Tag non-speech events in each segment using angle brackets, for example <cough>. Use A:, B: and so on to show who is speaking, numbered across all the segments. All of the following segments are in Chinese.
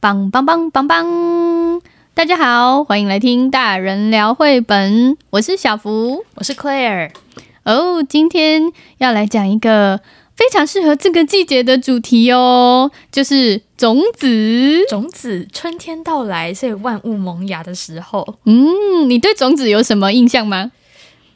A: 棒棒棒棒棒！大家好，欢迎来听大人聊绘本。我是小福，
B: 我是 Claire。
A: 哦，今天要来讲一个非常适合这个季节的主题哦，就是种子。
B: 种子，春天到来，所以万物萌芽的时候。
A: 嗯，你对种子有什么印象吗？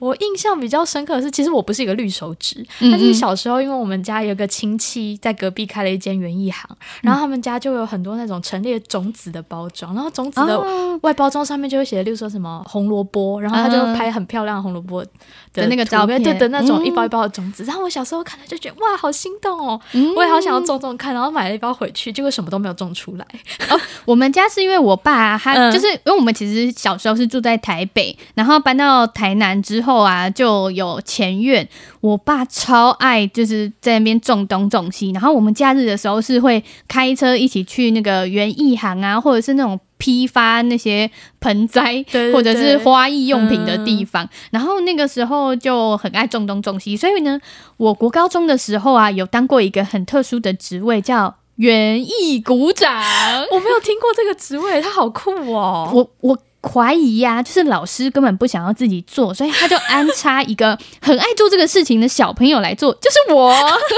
B: 我印象比较深刻的是，其实我不是一个绿手指，但是小时候因为我们家有个亲戚在隔壁开了一间园艺行，然后他们家就有很多那种陈列种子的包装，然后种子的外包装上面就会写，例如说什么红萝卜，然后他就拍很漂亮的红萝卜的那个照片，对的那种一包一包的种子，然后我小时候看了就觉得哇，好心动哦，我也好想要种种看，然后买了一包回去，结果什么都没有种出来。
A: 哦，我们家是因为我爸他就是因为我们其实小时候是住在台北，然后搬到台南之后。后啊，就有前院，我爸超爱，就是在那边种东种西。然后我们假日的时候是会开车一起去那个园艺行啊，或者是那种批发那些盆栽或者是花艺用品的地方。然后那个时候就很爱种东种西，所以呢，我国高中的时候啊，有当过一个很特殊的职位，叫园艺股长。<laughs>
B: 我没有听过这个职位，它好酷哦！
A: 我我。怀疑呀、啊，就是老师根本不想要自己做，所以他就安插一个很爱做这个事情的小朋友来做，就是我。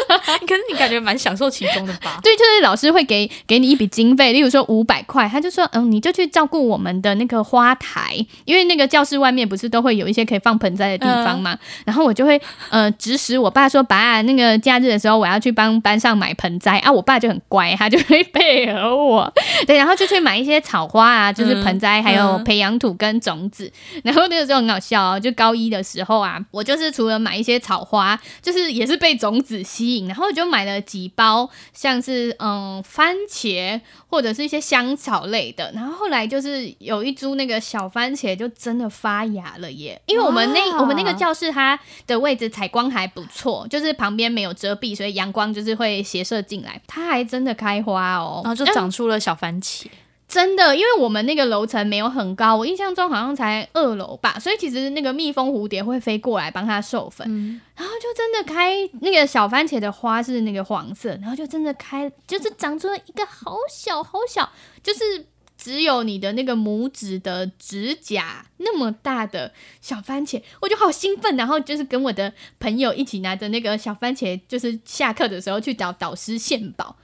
A: <laughs>
B: 可是你感觉蛮享受其中的吧？
A: 对，就是老师会给给你一笔经费，例如说五百块，他就说，嗯，你就去照顾我们的那个花台，因为那个教室外面不是都会有一些可以放盆栽的地方嘛。嗯、然后我就会呃指使我爸说，爸，那个假日的时候我要去帮班上买盆栽啊，我爸就很乖，他就会配合我，对，然后就去买一些草花啊，就是盆栽，还有培养土跟种子，<laughs> 然后那个时候很好笑哦，就高一的时候啊，我就是除了买一些草花，就是也是被种子吸引，然后就买了几包，像是嗯番茄或者是一些香草类的，然后后来就是有一株那个小番茄就真的发芽了耶，因为我们那我们那个教室它的位置采光还不错，就是旁边没有遮蔽，所以阳光就是会斜射进来，它还真的开花哦，
B: 然后就长出了小番茄。
A: 真的，因为我们那个楼层没有很高，我印象中好像才二楼吧，所以其实那个蜜蜂、蝴蝶会飞过来帮它授粉，嗯、然后就真的开那个小番茄的花是那个黄色，然后就真的开，就是长出了一个好小好小，就是只有你的那个拇指的指甲那么大的小番茄，我就好兴奋，然后就是跟我的朋友一起拿着那个小番茄，就是下课的时候去找导师献宝，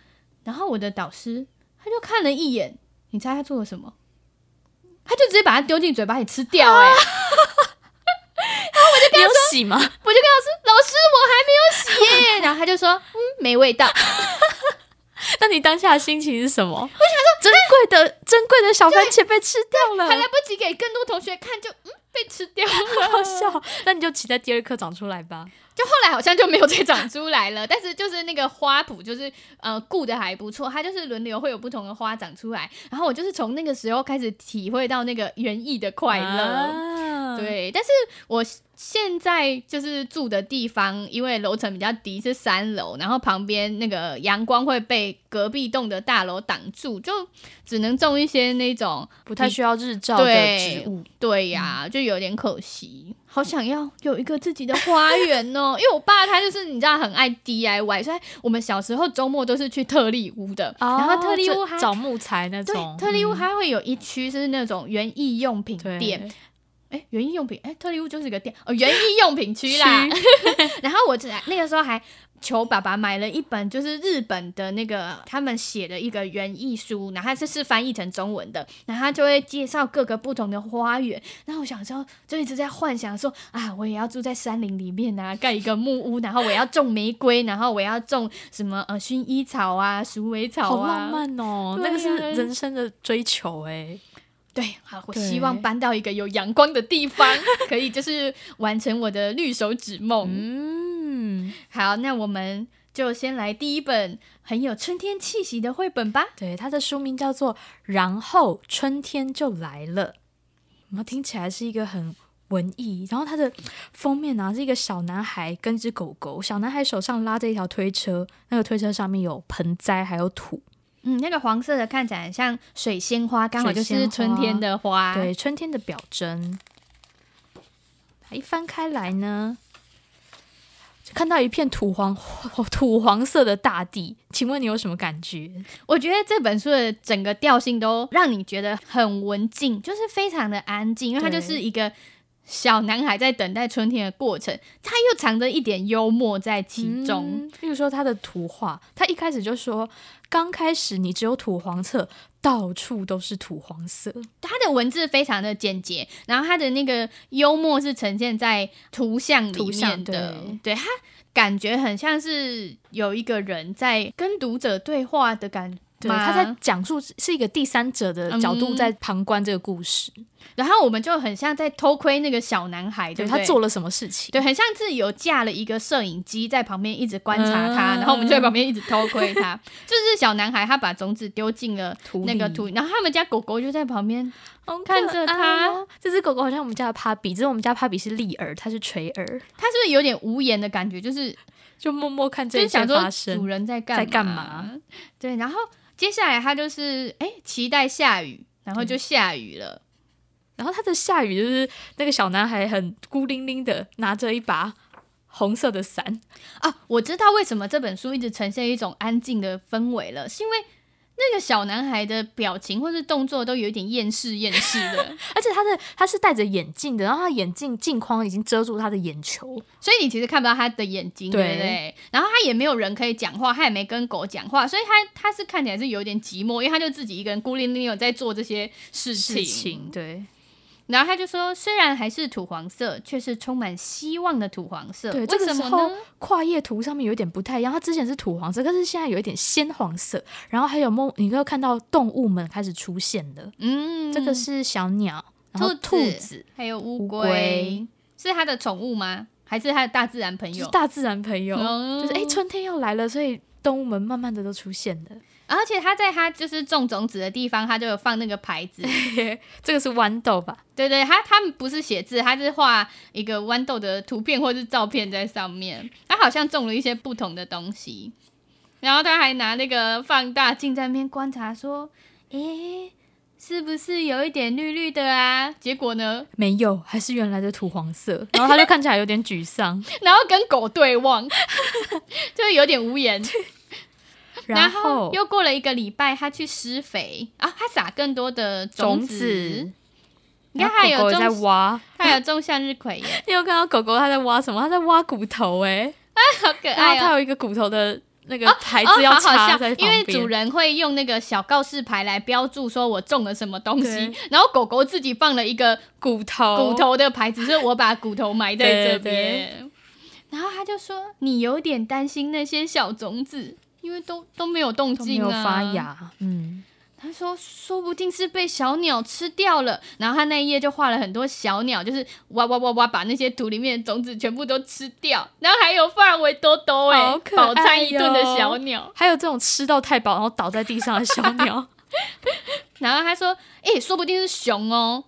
A: 然后我的导师他就看了一眼。你猜他做了什么？他就直接把它丢进嘴巴里吃掉哎、<laughs> 然后我就跟他说：“
B: 洗吗？”
A: 我就跟他说：“老师，我还没有洗耶。”然后他就说：“嗯，没味道。<laughs> ”
B: 那你当下的心情是什么？我想说，珍贵的珍贵的小番茄被吃掉了，
A: 还来不及给更多同学看，就嗯被吃掉了，
B: 好笑。那你就期待第二课长出来吧。
A: 就后来好像就没有再长出来了，但是就是那个花圃就是呃顾的还不错，它就是轮流会有不同的花长出来，然后我就是从那个时候开始体会到那个园艺的快乐，啊、对，但是我。现在就是住的地方，因为楼层比较低，是三楼，然后旁边那个阳光会被隔壁栋的大楼挡住，就只能种一些那种
B: 不太需要日照的植物。
A: 对呀、啊，就有点可惜。好想要有一个自己的花园哦，<laughs> 因为我爸他就是你知道很爱 DIY，所以我们小时候周末都是去特立屋的，哦、然后特立屋还
B: 找木材那种，
A: 对，特立屋还会有一区是那种园艺用品店。哎，园艺用品，哎，特利屋就是一个店哦，园艺用品区啦。<laughs> 然后我那个时候还求爸爸买了一本，就是日本的那个他们写的一个园艺书，然后这是翻译成中文的，然后他就会介绍各个不同的花园。然后我想说，就一直在幻想说啊，我也要住在山林里面啊，盖一个木屋，然后我要种玫瑰，然后我要种什么呃薰衣草啊、鼠尾草啊，
B: 好浪漫哦，啊、那个是人生的追求哎。
A: 对，好，我希望搬到一个有阳光的地方，<laughs> 可以就是完成我的绿手指梦。嗯，好，那我们就先来第一本很有春天气息的绘本吧。
B: 对，它的书名叫做《然后春天就来了》，然后听起来是一个很文艺。然后它的封面呢是一个小男孩跟一只狗狗，小男孩手上拉着一条推车，那个推车上面有盆栽还有土。
A: 嗯，那个黄色的看起来很像水仙花，刚好就是春天的花，
B: 对，春天的表征。一翻开来呢，看到一片土黄 <laughs> 土黄色的大地，请问你有什么感觉？
A: 我觉得这本书的整个调性都让你觉得很文静，就是非常的安静，因为它就是一个小男孩在等待春天的过程，他又藏着一点幽默在其中。
B: 嗯，比如说他的图画，他一开始就说，刚开始你只有土黄色。到处都是土黄色，
A: 它的文字非常的简洁，然后它的那个幽默是呈现在图像里面的，对，它感觉很像是有一个人在跟读者对话的感觉。
B: 对，他在讲述是一个第三者的角度在旁观这个故事，
A: 嗯，然后我们就很像在偷窥那个小男孩，对，对，
B: 他做了什么事情？
A: 对，很像是有架了一个摄影机在旁边一直观察他，嗯，然后我们就在旁边一直偷窥他。<laughs> 就是小男孩他把种子丢进了那个土，然后他们家狗狗就在旁边看着他。
B: 这只狗狗好像我们家的帕比，只是我们家帕比是立耳，它是垂耳，
A: 它是不是有点无言的感觉？就是
B: 就默默看这一切发生，
A: 主人在干
B: 在干嘛？
A: 对，然后。接下来他就是哎，期待下雨，然后就下雨了。
B: 然后他的下雨就是那个小男孩很孤零零的拿着一把红色的伞
A: 啊！我知道为什么这本书一直呈现一种安静的氛围了，是因为。那个小男孩的表情或是动作都有一点厌世厌世的，<laughs>
B: 而且他的他是戴着眼镜的，然后他眼镜镜框已经遮住他的眼球，
A: 所以你其实看不到他的眼睛，对，对不对？然后他也没有人可以讲话，他也没跟狗讲话，所以他他是看起来是有点寂寞，因为他就自己一个人孤零零有在做这些事情，
B: 事情对。
A: 然后他就说，虽然还是土黄色，却是充满希望的土黄色。
B: 对，为什么呢？跨页图上面有点不太一样，它之前是土黄色，但是现在有一点鲜黄色。然后还有梦，你可以看到动物们开始出现了。嗯，这个是小鸟，然后兔子，
A: 还有乌龟，是他的宠物吗？还是他的大自然朋友？
B: 大自然朋友，嗯、就是哎，春天要来了，所以动物们慢慢的都出现了。
A: 而且他在他就是种种子的地方，他就有放那个牌子。<laughs>
B: 这个是豌豆吧？
A: 对对，他他们不是写字，他是画一个豌豆的图片或是照片在上面。他好像种了一些不同的东西，然后他还拿那个放大镜在那边观察，说：“诶，是不是有一点绿绿的啊？”结果呢，
B: 没有，还是原来的土黄色。然后他就看起来有点沮丧，<laughs>
A: 然后跟狗对望，<laughs> 就有点无言。然后又过了一个礼拜，他去施肥啊，他撒更多的种子。你看，他有在挖，他有种向日葵耶。<laughs>
B: 你有看到狗狗他在挖什么？他在挖骨头哎，
A: 啊，<laughs> 好可爱哦！
B: 他有一个骨头的那个牌子要插在
A: 因为主人会用那个小告示牌来标注说我种了什么东西，然后狗狗自己放了一个骨头骨头的牌子，就是我把骨头埋在这边。<laughs> 对对，然后他就说：“你有点担心那些小种子。”因为都都没有动静啊，没有
B: 发芽。嗯，
A: 他说说不定是被小鸟吃掉了。然后他那一页就画了很多小鸟，就是哇哇哇哇，把那些土里面的种子全部都吃掉。然后还有范围多多哎，饱餐一顿的小鸟，
B: 还有这种吃到太饱然后倒在地上的小鸟。<laughs>
A: 然后他说，哎、欸，说不定是熊哦。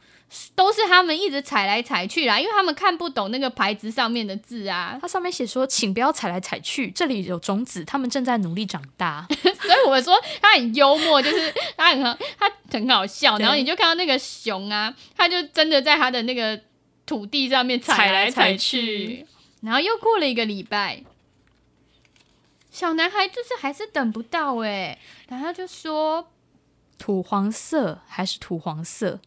A: 都是他们一直踩来踩去啦，因为他们看不懂那个牌子上面的字啊。
B: 它上面写说：“请不要踩来踩去，这里有种子，他们正在努力长大。<laughs> ”
A: 所以我说他很幽默，就是 <laughs> 他很好，他很好笑。然后你就看到那个熊啊，他就真的在他的那个土地上面踩来踩去。然后又过了一个礼拜，小男孩就是还是等不到哎、欸，然后他就说：“
B: 土黄色还是土黄色。”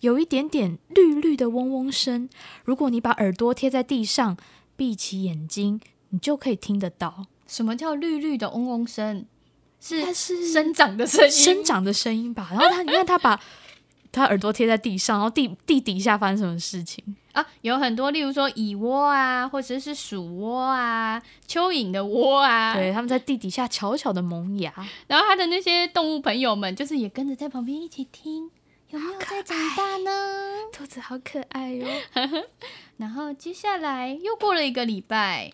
B: 有一点点绿绿的嗡嗡声，如果你把耳朵贴在地上，闭起眼睛，你就可以听得到。
A: 什么叫绿绿的嗡嗡声？是是生长的声音，
B: 生长的声音吧。然后他，你看他把 <laughs> 他耳朵贴在地上，然后地地底下发生什么事情
A: 啊？有很多，例如说蚁窝啊，或者是鼠窝啊，蚯蚓的窝啊。
B: 对，他们在地底下悄悄的萌芽。
A: 然后他的那些动物朋友们，就是也跟着在旁边一起听。有没有在长大呢？
B: 兔子好可爱哟、哦。<laughs>
A: 然后接下来又过了一个礼拜，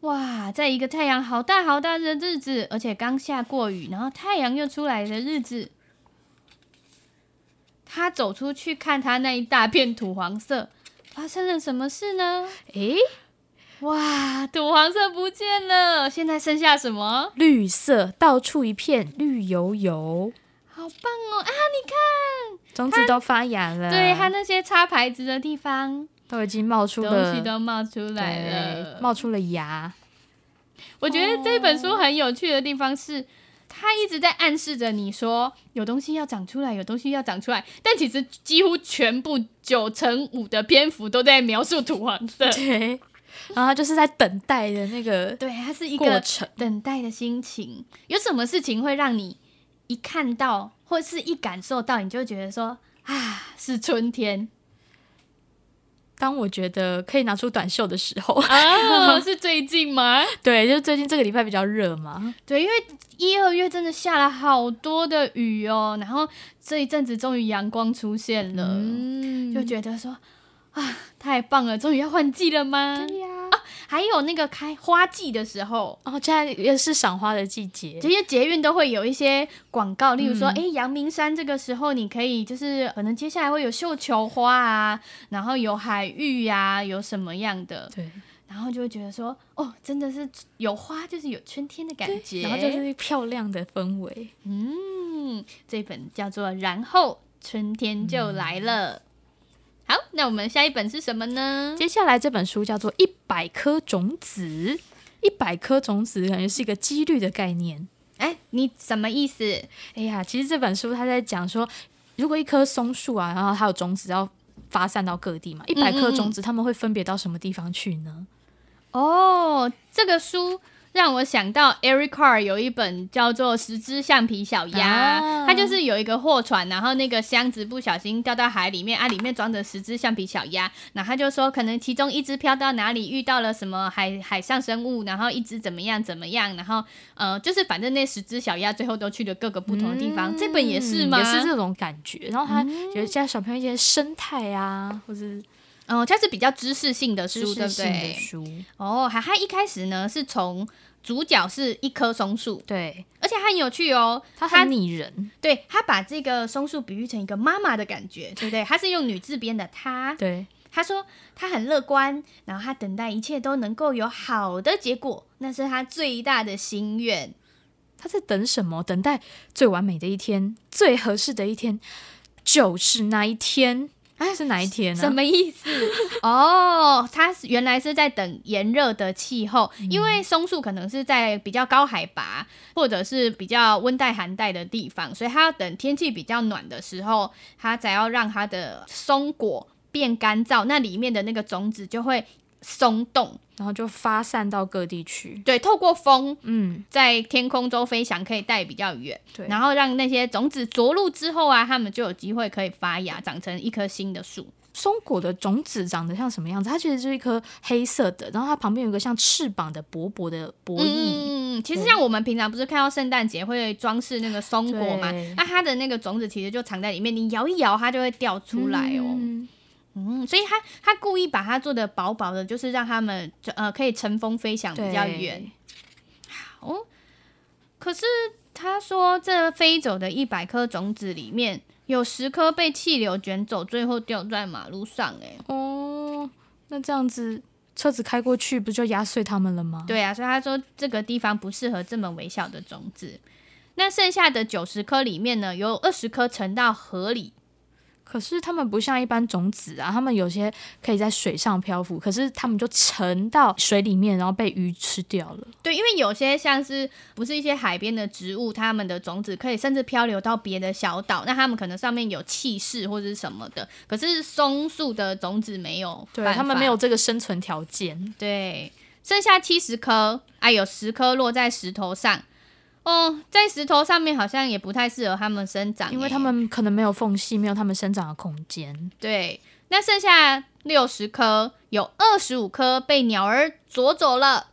A: 哇，在一个太阳好大好大的日子，而且刚下过雨，然后太阳又出来的日子，他走出去看他那一大片土黄色，发生了什么事呢？诶，哇，土黄色不见了，现在剩下什么？
B: 绿色，到处一片绿油油。
A: 好棒哦！啊，你看，
B: 种子都发芽了。
A: 对，它那些插牌子的地方
B: 都已经冒出了，
A: 东西都冒出来了，
B: 冒出了芽。
A: 我觉得这本书很有趣的地方是，它一直在暗示着你说有东西要长出来，有东西要长出来，但其实几乎全部九成五的篇幅都在描述土黄色。<laughs>
B: 对。然后就是在等待的那个，
A: 对，它是一个等待的心情。有什么事情会让你一看到或是一感受到，你就觉得说啊，是春天？
B: 当我觉得可以拿出短袖的时候 <laughs>
A: 啊，是最近吗？<laughs>
B: 对，就是最近这个礼拜比较热嘛。
A: 对，因为一二月真的下了好多的雨哦，然后这一阵子终于阳光出现了，嗯，就觉得说。啊，太棒了！终于要换季了吗？
B: 对呀。
A: 啊，还有那个开花季的时候
B: 哦，现在也是赏花的季节。
A: 这些捷运都会有一些广告，例如说，哎、嗯，阳明山这个时候你可以，就是可能接下来会有绣球花啊，然后有海芋呀、啊，有什么样的？
B: 对。
A: 然后就会觉得说，哦，真的是有花就是有春天的感觉，
B: 然后就是漂亮的氛围。
A: 嗯，这本叫做《然后春天就来了》。嗯好，那我们下一本是什么呢？
B: 接下来这本书叫做《一百颗种子》，一百颗种子感觉是一个几率的概念。
A: 哎，你什么意思？
B: 哎呀，其实这本书他在讲说，如果一棵松树啊，然后它有种子要发散到各地嘛，一百颗种子，他们会分别到什么地方去呢？
A: 哦，这个书。让我想到 Eric Carr 有一本叫做《十只橡皮小鸭》，它就是有一个货船，然后那个箱子不小心掉到海里面啊，里面装着十只橡皮小鸭，然后他就说可能其中一只飘到哪里遇到了什么海海上生物，然后一只怎么样怎么样，然后呃就是反正那十只小鸭最后都去了各个不同的地方。嗯、这本也是吗？
B: 也是这种感觉。然后他有教小朋友一些生态啊，或者
A: 嗯，它是比较知识性的书，对不对？
B: 书
A: 哦，还还一开始呢是从。主角是一棵松树，
B: 对，
A: 而且很有趣哦，
B: 它很拟人，
A: 对，他把这个松树比喻成一个妈妈的感觉，对不对？他是用女字边的她，
B: 对，
A: 他说他很乐观，然后他等待一切都能够有好的结果，那是他最大的心愿。
B: 他在等什么？等待最完美的一天，最合适的一天，就是那一天。哎，是哪一天呢？
A: 什么意思？<laughs> 哦，它原来是在等炎热的气候，嗯，因为松树可能是在比较高海拔或者是比较温带寒带的地方，所以它要等天气比较暖的时候，它才要让它的松果变干燥，那里面的那个种子就会松动。
B: 然后就发散到各地去，
A: 对，透过风，嗯，在天空中飞翔，可以带比较远，对，然后让那些种子着陆之后啊，它们就有机会可以发芽，长成一棵新的树。
B: 松果的种子长得像什么样子？它其实就是一颗黑色的，然后它旁边有一个像翅膀的薄薄的薄翼。
A: 嗯，其实像我们平常不是看到圣诞节会装饰那个松果嘛？那它的那个种子其实就藏在里面，你摇一摇，它就会掉出来哦。嗯嗯，所以他他故意把它做的薄薄的，就是让他们就呃可以乘风飞翔比较远。好，可是他说这飞走的一百颗种子里面有十颗被气流卷走，最后掉在马路上。哎，
B: 哦，那这样子车子开过去不就压碎他们了吗？
A: 对啊，所以他说这个地方不适合这么微小的种子。那剩下的九十颗里面呢，有二十颗沉到河里。
B: 可是它们不像一般种子啊，它们有些可以在水上漂浮，可是它们就沉到水里面，然后被鱼吃掉了。
A: 对，因为有些像是不是一些海边的植物，它们的种子可以甚至漂流到别的小岛，那它们可能上面有气势或者是什么的。可是松树的种子没有，
B: 对，它们没有这个生存条件。
A: 对，剩下七十颗，哎，有十颗落在石头上。哦，在石头上面好像也不太适合它们生长，
B: 因为它们可能没有缝隙，没有它们生长的空间。
A: 对，那剩下六十颗，有二十五颗被鸟儿啄走了。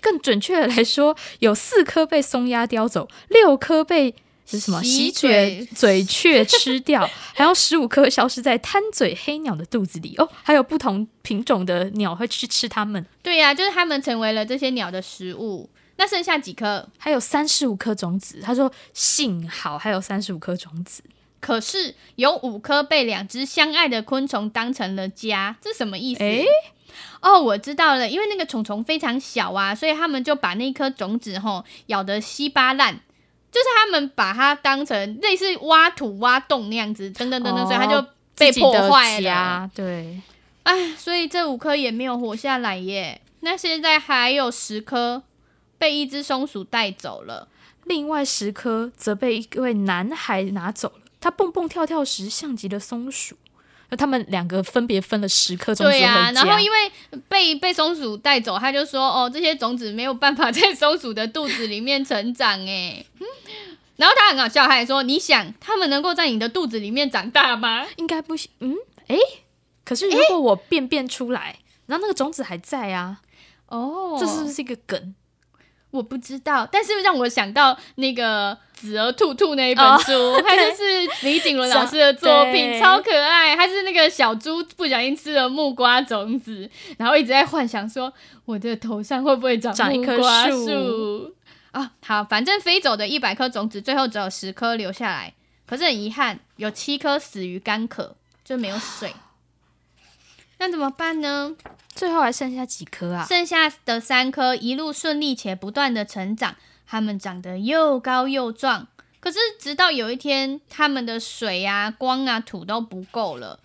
B: 更准确的来说，有四颗被松鸦叼走，六颗被是什么喜鹊嘴雀吃掉，<laughs> 还有十五颗消失在贪嘴黑鸟的肚子里。哦，还有不同品种的鸟会去吃它们。
A: 对呀、啊，就是它们成为了这些鸟的食物。那剩下几颗？
B: 还有三十五颗种子。他说：“幸好还有三十五颗种子，
A: 可是有五颗被两只相爱的昆虫当成了家，这什么意思？”诶，哦，我知道了，因为那个虫虫非常小啊，所以他们就把那颗种子吼咬得稀巴烂，就是他们把它当成类似挖土挖洞那样子，等等等等，哦、所以它就被破坏了。
B: 对。
A: 哎，所以这五颗也没有活下来耶。那现在还有十颗被一只松鼠带走了，
B: 另外十颗则被一位男孩拿走了。他蹦蹦跳跳时像极了松鼠。那他们两个分别分了十颗种子回家。
A: 对啊，然后因为被被松鼠带走，他就说：“哦，这些种子没有办法在松鼠的肚子里面成长。”哎，<laughs> 然后他很好笑，他还说：“你想，他们能够在你的肚子里面长大吗？
B: 应该不行。”嗯，哎，可是如果我便便出来，然后那个种子还在啊？哦，这是不是一个梗？
A: 我不知道，但是让我想到那个。子儿兔兔那一本书，哦、它就是李景伦老师的作品，超可爱。它是那个小猪不小心吃了木瓜种子，然后一直在幻想说，我的头上会不会长木瓜树啊？好，反正飞走的一百颗种子，最后只有十颗留下来。可是很遗憾，有七颗死于干渴，就没有水。那怎么办呢？
B: 最后还剩下几颗啊？
A: 剩下的三颗一路顺利且不断的成长。它们长得又高又壮，可是直到有一天，它们的水啊、光啊、土都不够了，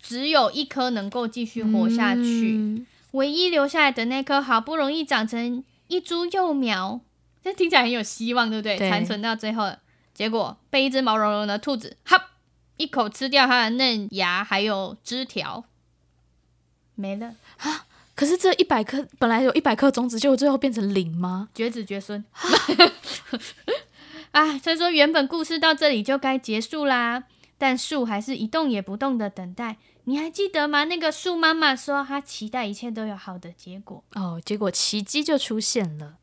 A: 只有一颗能够继续活下去。嗯、唯一留下来的那颗，好不容易长成一株幼苗，这听起来很有希望，对不对？残存到最后，结果被一只毛茸茸的兔子，哈，一口吃掉它的嫩芽还有枝条，没了啊。
B: 可是这一百颗本来有一百颗种子，结果最后变成零吗？
A: 绝子绝孙 <laughs> 啊！所以说原本故事到这里就该结束啦，但树还是一动也不动的等待。你还记得吗？那个树妈妈说她期待一切都有好的结果
B: 哦，结果奇迹就出现了。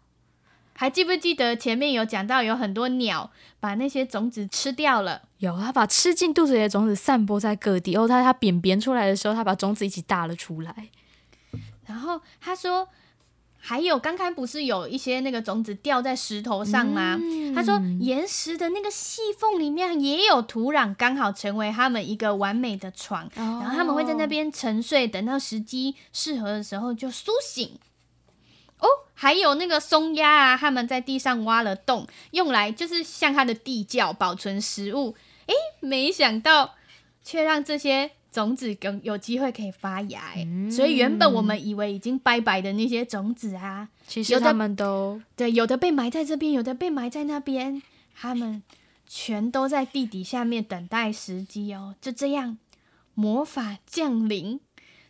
A: 还记不记得前面有讲到有很多鸟把那些种子吃掉了？
B: 有，他把吃进肚子里的种子散播在各地。哦，他他扁扁出来的时候，他把种子一起打了出来。
A: 然后他说，还有刚刚不是有一些那个种子掉在石头上吗？嗯、他说岩石的那个细缝里面也有土壤，刚好成为他们一个完美的床。哦、然后他们会在那边沉睡，等到时机适合的时候就苏醒。哦，还有那个松鸦啊，他们在地上挖了洞，用来就是像它的地窖保存食物。诶，没想到却让这些。种子更有机会可以发芽，嗯、所以原本我们以为已经拜拜的那些种子啊，
B: 其实他们都
A: 对，有的被埋在这边，有的被埋在那边，他们全都在地底下面等待时机哦。就这样，魔法降临。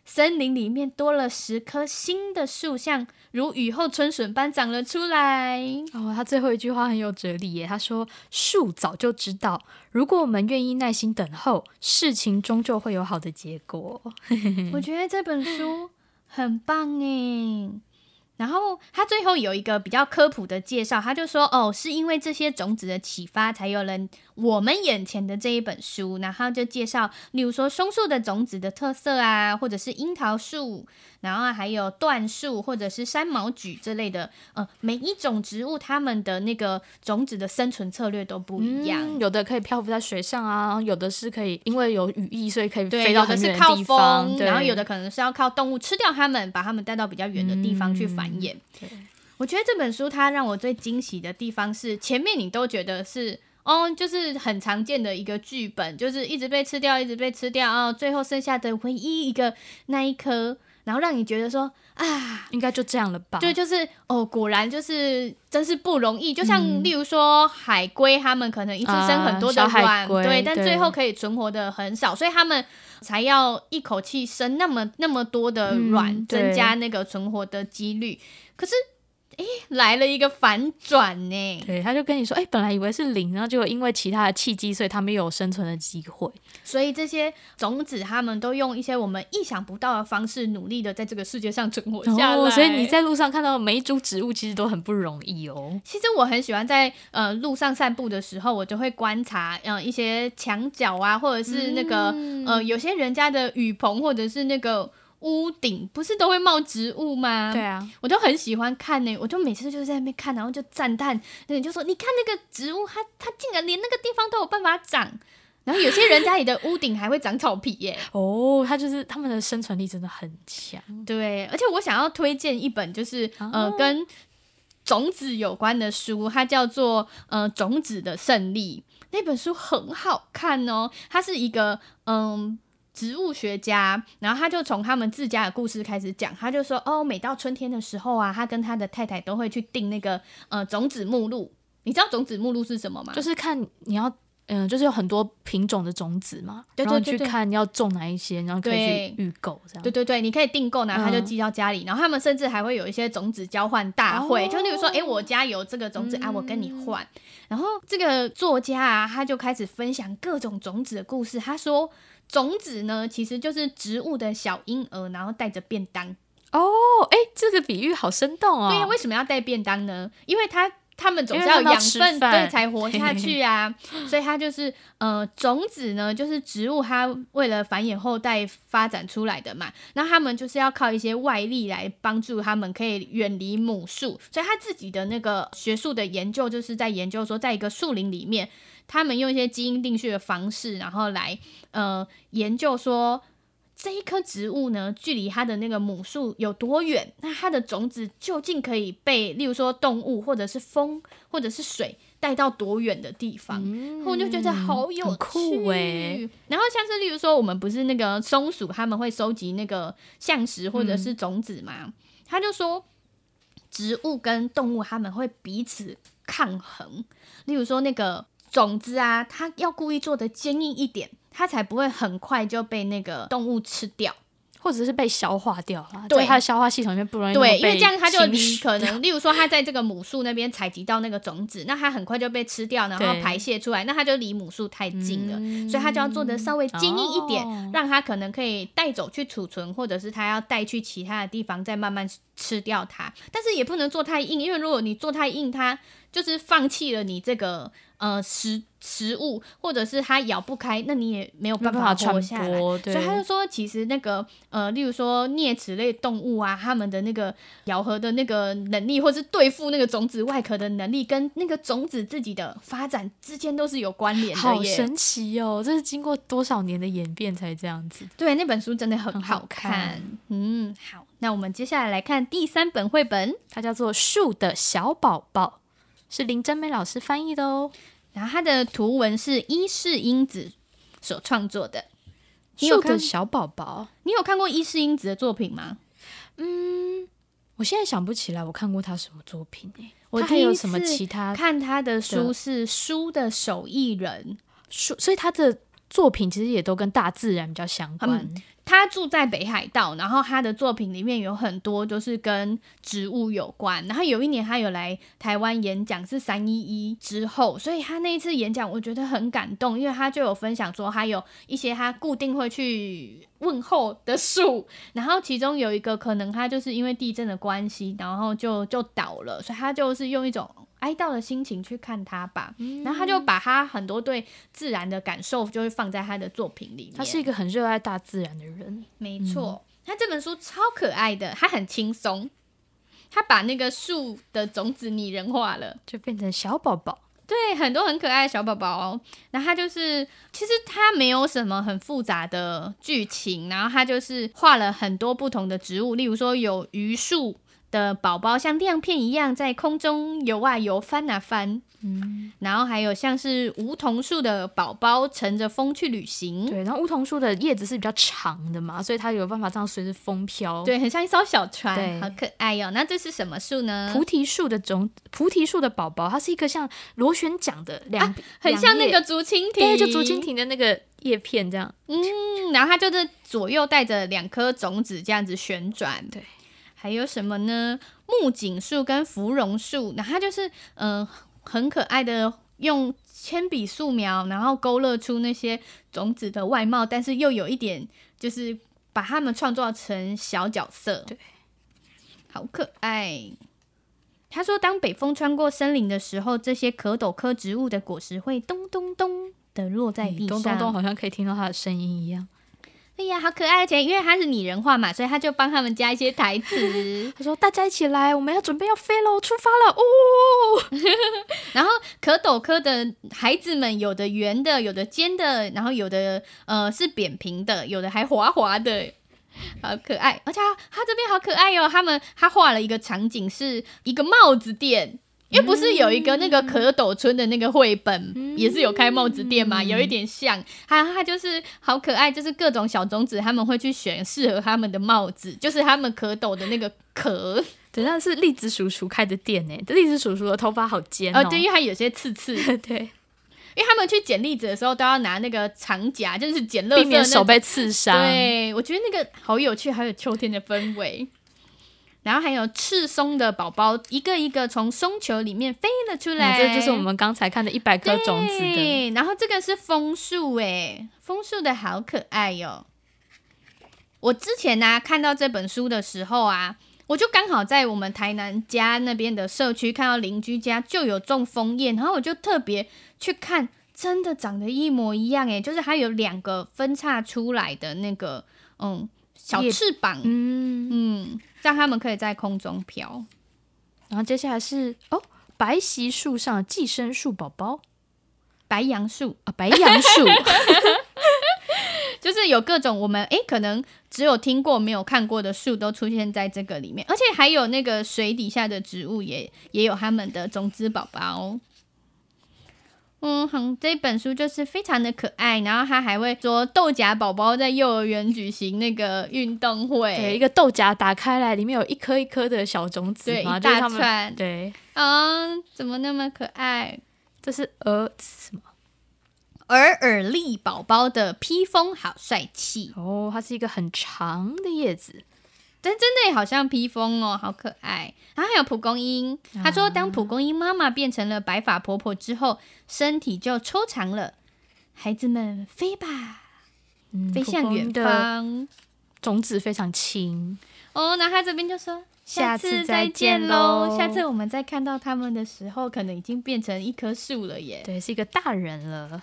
A: 森林里面多了十棵新的树，像如雨后春笋般长了出来。
B: 哦，他最后一句话很有哲理耶。他说：“树早就知道，如果我们愿意耐心等候，事情终究会有好的结果。<laughs> ”
A: <laughs> 我觉得这本书很棒耶。然后他最后有一个比较科普的介绍，他就说：“哦，是因为这些种子的启发，才有了我们眼前的这一本书。”然后就介绍，例如说松树的种子的特色啊，或者是樱桃树，然后还有椴树或者是山毛榉之类的。呃，每一种植物它们的那个种子的生存策略都不一样，
B: 嗯、有的可以漂浮在水上啊，有的是可以因为有羽翼，所以可以飞到很远的地方。有的是靠风，
A: 然后有的可能是要靠动物吃掉它们，把它们带到比较远的地方去繁衍。对，我觉得这本书它让我最惊喜的地方是，前面你都觉得是哦，就是很常见的一个剧本，就是一直被吃掉，一直被吃掉哦，最后剩下的唯一一个那一颗，然后让你觉得说啊，
B: 应该就这样了吧？
A: 对，就是哦，果然就是真是不容易。就像例如说海龟，他们可能一次生很多的卵，嗯、对，但最后可以存活的很少，所以他们。才要一口气生那么那么多的卵，嗯、增加那个存活的几率。可是，哎，来了一个反转呢。
B: 对，他就跟你说，哎，本来以为是零，然后结果因为其他的契机，所以他们有生存的机会。
A: 所以这些种子，他们都用一些我们意想不到的方式，努力的在这个世界上存活下来。
B: 哦、所以你在路上看到每一株植物，其实都很不容易哦。
A: 其实我很喜欢在呃路上散步的时候，我就会观察，嗯、呃，一些墙角啊，或者是那个、嗯、呃，有些人家的雨棚，或者是那个。屋顶不是都会冒植物吗？
B: 对啊，
A: 我就很喜欢看呢、欸，我就每次就在那边看，然后就赞叹，那你就说，你看那个植物，它它竟然连那个地方都有办法长，然后有些人家里的屋顶还会长草皮耶、欸。<laughs>
B: 哦，它就是他们的生存力真的很强。
A: 对，而且我想要推荐一本，就是、哦、呃跟种子有关的书，它叫做呃种子的胜利。那本书很好看哦，它是一个嗯。植物学家，然后他就从他们自家的故事开始讲。他就说：“哦，每到春天的时候啊，他跟他的太太都会去订那个呃种子目录。你知道种子目录是什么吗？
B: 就是看你要。”嗯，就是有很多品种的种子嘛，
A: 对对对对，
B: 然后去看要种哪一些，然后可以去预购这样。
A: 对对对，你可以订购，然后他就寄到家里。嗯、然后他们甚至还会有一些种子交换大会，哦、就例如说，哎，我家有这个种子、嗯、啊，我跟你换。然后这个作家啊，他就开始分享各种种子的故事。他说，种子呢，其实就是植物的小婴儿，然后带着便当。
B: 哦，哎，这个比喻好生动哦。
A: 对呀，为什么要带便当呢？因为他。他们总是要养分，对，才活下去啊。所以它就是，呃，种子呢，就是植物它为了繁衍后代发展出来的嘛。那他们就是要靠一些外力来帮助他们，可以远离母树。所以他自己的那个学术的研究，就是在研究说，在一个树林里面，他们用一些基因定序的方式，然后来，呃，研究说。这一棵植物呢，距离它的那个母树有多远？那它的种子究竟可以被，例如说动物，或者是风，或者是水带到多远的地方？嗯、我就觉得好有趣，然后像是例如说，我们不是那个松鼠，他们会收集那个橡石或者是种子嘛？嗯、他就说，植物跟动物他们会彼此抗衡。例如说，那个种子啊，它要故意做的坚硬一点。它才不会很快就被那个动物吃掉，
B: 或者是被消化掉
A: 了。
B: 对，它的消化系统里面不容易
A: 对，因为这样它就 <laughs> 离可能，例如说它在这个母树那边采集到那个种子，那它很快就被吃掉，然后排泄出来，那它就离母树太近了，嗯、所以它就要做的稍微坚硬一点，哦、让它可能可以带走去储存，或者是它要带去其他的地方再慢慢吃掉它。但是也不能做太硬，因为如果你做太硬，它就是放弃了你这个呃食。食物，或者是它咬不开，那你也没有办法活下来。所以他就说，其实那个呃，例如说啮齿类动物啊，它们的那个咬合的那个能力，或是对付那个种子外壳的能力，跟那个种子自己的发展之间都是有关联的。
B: 好神奇哦！这是经过多少年的演变才这样子？
A: 对，那本书真的很好看。好看。嗯，好，那我们接下来来看第三本绘本，
B: 它叫做《树的小宝宝》，是林真美老师翻译的哦。
A: 然后它的图文是伊势英子所创作的。
B: 树的小宝宝，
A: 你有看过伊势英子的作品吗？
B: 嗯，我现在想不起来，我看过他什么作品诶、欸？我还有什么其他？
A: 看他的书是书的手艺人，
B: 书，所以他的作品其实也都跟大自然比较相关。嗯
A: 他住在北海道，然后他的作品里面有很多都是跟植物有关。然后有一年他有来台湾演讲，是三一一之后，所以他那一次演讲我觉得很感动，因为他就有分享说，他有一些他固定会去问候的树，然后其中有一个可能他就是因为地震的关系，然后就就倒了，所以他就是用一种。哀悼的心情去看他吧，嗯、然后他就把他很多对自然的感受，就会放在他的作品里面。
B: 他是一个很热爱大自然的人，
A: 没错。嗯、他这本书超可爱的，他很轻松，他把那个树的种子拟人化了，
B: 就变成小宝宝。
A: 对，很多很可爱的小宝宝哦。然后他就是，其实他没有什么很复杂的剧情，然后他就是画了很多不同的植物，例如说有榆树。的宝宝像亮片一样在空中游啊游，翻啊翻，嗯，然后还有像是梧桐树的宝宝乘着风去旅行，
B: 对，然后梧桐树的叶子是比较长的嘛，所以它有办法这样随着风飘，
A: 对，很像一艘小船，好可爱哟、哦。那这是什么树呢？
B: 菩提树的种，菩提树的宝宝，它是一个像螺旋桨的两、啊，
A: 很像那个竹蜻蜓，
B: 对，就竹蜻蜓的那个叶片这样，
A: 嗯，然后它就是左右带着两颗种子这样子旋转，对。还有什么呢？木槿树跟芙蓉树，然后它就是嗯、呃，很可爱的，用铅笔素描，然后勾勒出那些种子的外貌，但是又有一点，就是把它们创造成小角色，对，好可爱。他说，当北风穿过森林的时候，这些壳斗科植物的果实会咚咚咚的落在地上，咚
B: 咚咚，好像可以听到它的声音一样。
C: 哎呀，好可爱！而且因为它是拟人化嘛，所以他就帮他们加一些台词。<laughs>
B: 他说：“大家一起来，我们要准备要飞喽，出发了！”哦，<laughs>
A: 然后可斗科的孩子们，有的圆的，有的尖的，然后有的呃是扁平的，有的还滑滑的，好可爱！而且他这边好可爱哟、哦，他们他画了一个场景，是一个帽子店。因为不是有一个那个蝌蚪村的那个绘本，嗯、也是有开帽子店嘛，嗯、有一点像。它它就是好可爱，就是各种小种子，他们会去选适合他们的帽子，就是他们蝌蚪的那个壳。
B: 对，那是栗子叔叔开的店呢。栗子叔叔的头发好尖哦，
A: 呃、对，因为他有些刺刺。<laughs>
B: 对，
A: 因为他们去捡栗子的时候都要拿那个长夹，就是捡乐色，
B: 避免手被刺伤。
A: 对，我觉得那个好有趣，还有秋天的氛围。然后还有赤松的宝宝，一个一个从松球里面飞了出来。
B: 这就是我们刚才看的一百颗种子的。
A: 然后这个是枫树，哎，枫树的好可爱哟、哦。我之前呢、啊、看到这本书的时候啊，我就刚好在我们台南家那边的社区看到邻居家就有种枫叶，然后我就特别去看，真的长得一模一样，哎，就是它有两个分叉出来的那个，嗯。小翅膀，嗯嗯，让他们可以在空中飘。
B: 然后接下来是哦，白席树上的寄生树宝宝，
A: 白杨树
B: 啊，白杨树，<laughs>
A: 就是有各种我们诶可能只有听过没有看过的树都出现在这个里面，而且还有那个水底下的植物也也有他们的种子宝宝。嗯哼，这本书就是非常的可爱，然后他还会说豆荚宝宝在幼儿园举行那个运动会，
B: 对，一个豆荚打开来，里面有一颗一颗的小种子，
A: 对，一大串，
B: 对，
A: 啊、嗯，怎么那么可爱？
B: 这是鹅什么？
A: 尔尔利宝宝的披风好帅气
B: 哦，它是一个很长的叶子。
A: 但真的也好像披风哦，好可爱。然后还有蒲公英，他说当蒲公英妈妈变成了白发婆婆之后，身体就抽长了。孩子们飞吧，嗯、飞向远方。
B: 种子非常轻
A: 哦。那他这边就说下次再见喽。下次我们再看到他们的时候，可能已经变成一棵树了耶。
B: 对，是一个大人了。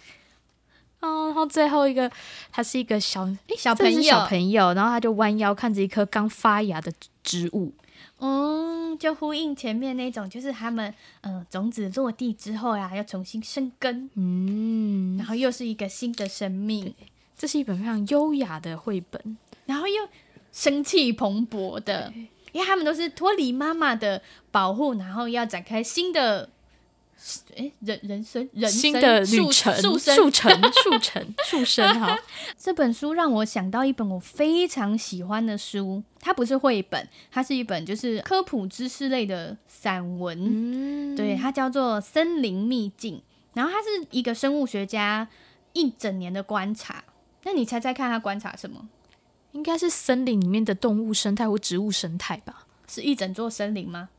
B: 哦，然后最后一个，他是一个小诶
A: 小朋友，
B: 小朋友，然后他就弯腰看着一棵刚发芽的植物，
A: 嗯，就呼应前面那种，就是他们嗯、呃、种子落地之后呀，要重新生根，嗯，然后又是一个新的生命。
B: 这是一本非常优雅的绘本，
A: 然后又生气蓬勃的，因为他们都是脱离妈妈的保护，然后要展开新的。哎，人人生人生
B: 新的旅程，树生树成速成速生哈。<laughs>
A: 这本书让我想到一本我非常喜欢的书，它不是绘本，它是一本就是科普知识类的散文。嗯，对，它叫做《森林秘境》，然后它是一个生物学家一整年的观察。那你猜猜看，他观察什么？
B: 应该是森林里面的动物生态或植物生态吧？
A: 是一整座森林吗？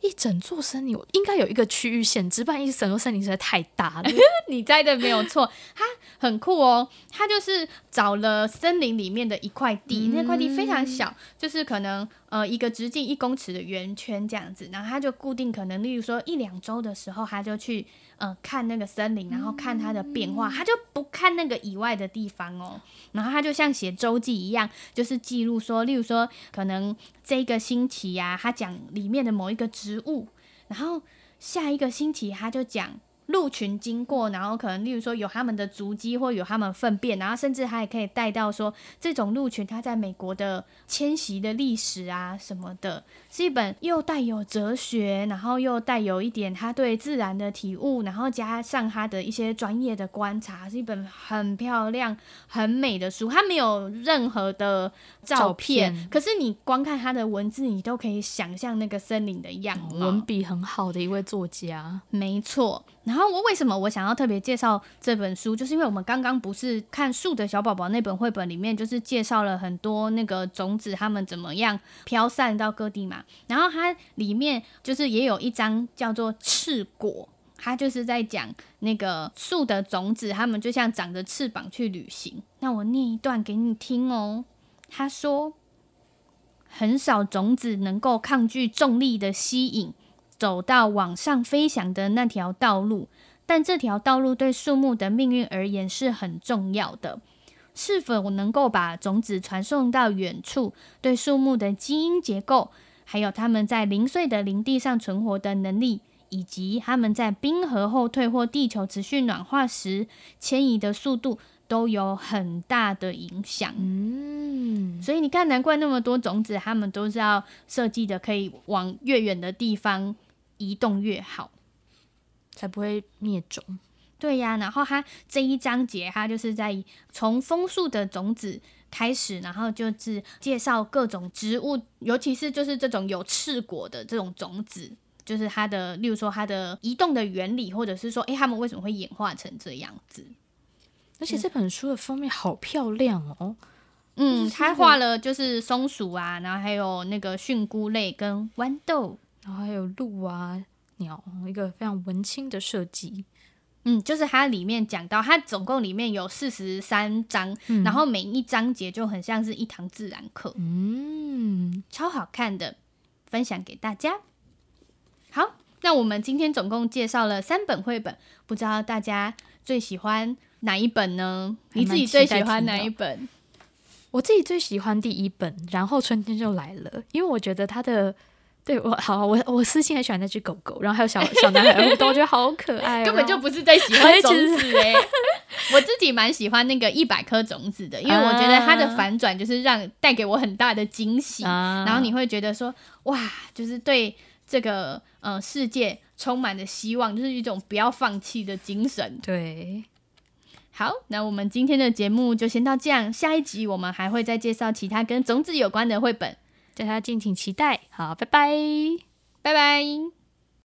B: 一整座森林应该有一个区域限制，不然一整座森林实在太大了。<laughs>
A: 你猜的没有错，它很酷哦。它就是找了森林里面的一块地，嗯、那块地非常小，就是可能呃一个直径一公尺的圆圈这样子。然后他就固定，可能例如说一两周的时候，他就去呃看那个森林，然后看它的变化。他就不看那个以外的地方哦。然后他就像写周记一样，就是记录说，例如说可能这个星期呀、啊，他讲里面的某一个植物，然后下一个星期他就讲。鹿群经过，然后可能例如说有他们的足迹或有他们粪便，然后甚至还可以带到说这种鹿群它在美国的迁徙的历史啊什么的，是一本又带有哲学，然后又带有一点他对自然的体悟，然后加上他的一些专业的观察，是一本很漂亮、很美的书。它没有任何的照片，照片，可是你光看它的文字，你都可以想象那个森林的样子。
B: 文笔很好的一位作家，
A: 没错。然后后我为什么我想要特别介绍这本书，就是因为我们刚刚不是看树的小宝宝那本绘本里面，就是介绍了很多那个种子它们怎么样飘散到各地嘛。然后它里面就是也有一张叫做翅果，它就是在讲那个树的种子，它们就像长着翅膀去旅行。那我念一段给你听哦。他说，很少种子能够抗拒重力的吸引。走到往上飞翔的那条道路，但这条道路对树木的命运而言是很重要的。是否能够把种子传送到远处，对树木的基因结构，还有它们在零碎的林地上存活的能力，以及它们在冰河后退或地球持续暖化时迁移的速度，都有很大的影响。嗯，所以你看，难怪那么多种子，它们都是要设计的，可以往越远的地方。移动越好，
B: 才不会灭种。
A: 对呀、啊，然后它这一章节，它就是在从枫树的种子开始，然后就是介绍各种植物，尤其是就是这种有翅果的这种种子，就是它的，例如说它的移动的原理，或者是说，哎，它们为什么会演化成这样子？
B: 而且这本书的封面好漂亮哦，
A: 嗯，他画了就是松鼠啊，然后还有那个蕈菇类跟豌豆，
B: 然后还有鹿啊、鸟，一个非常文青的设计。
A: 嗯，就是它里面讲到，它总共里面有四十三章，嗯，然后每一章节就很像是一堂自然课，
B: 嗯，
A: 超好看的，分享给大家。好，那我们今天总共介绍了三本绘本，不知道大家最喜欢哪一本呢？你自己最喜欢哪一本？
B: 我自己最喜欢第一本，然后春天就来了，因为我觉得它的。对我好，我我私心很喜欢那只狗狗，然后还有小小男孩我觉得好可爱，
A: 根本就不是在喜欢种子哎。我自己蛮喜欢那个一百颗种子的，因为我觉得它的反转就是让带给我很大的惊喜，然后你会觉得说哇，就是对这个呃世界充满了希望，就是一种不要放弃的精神。
B: 对，
A: 好，那我们今天的节目就先到这样，下一集我们还会再介绍其他跟种子有关的绘本。
B: 大家敬请期待，好，拜拜，
A: 拜拜。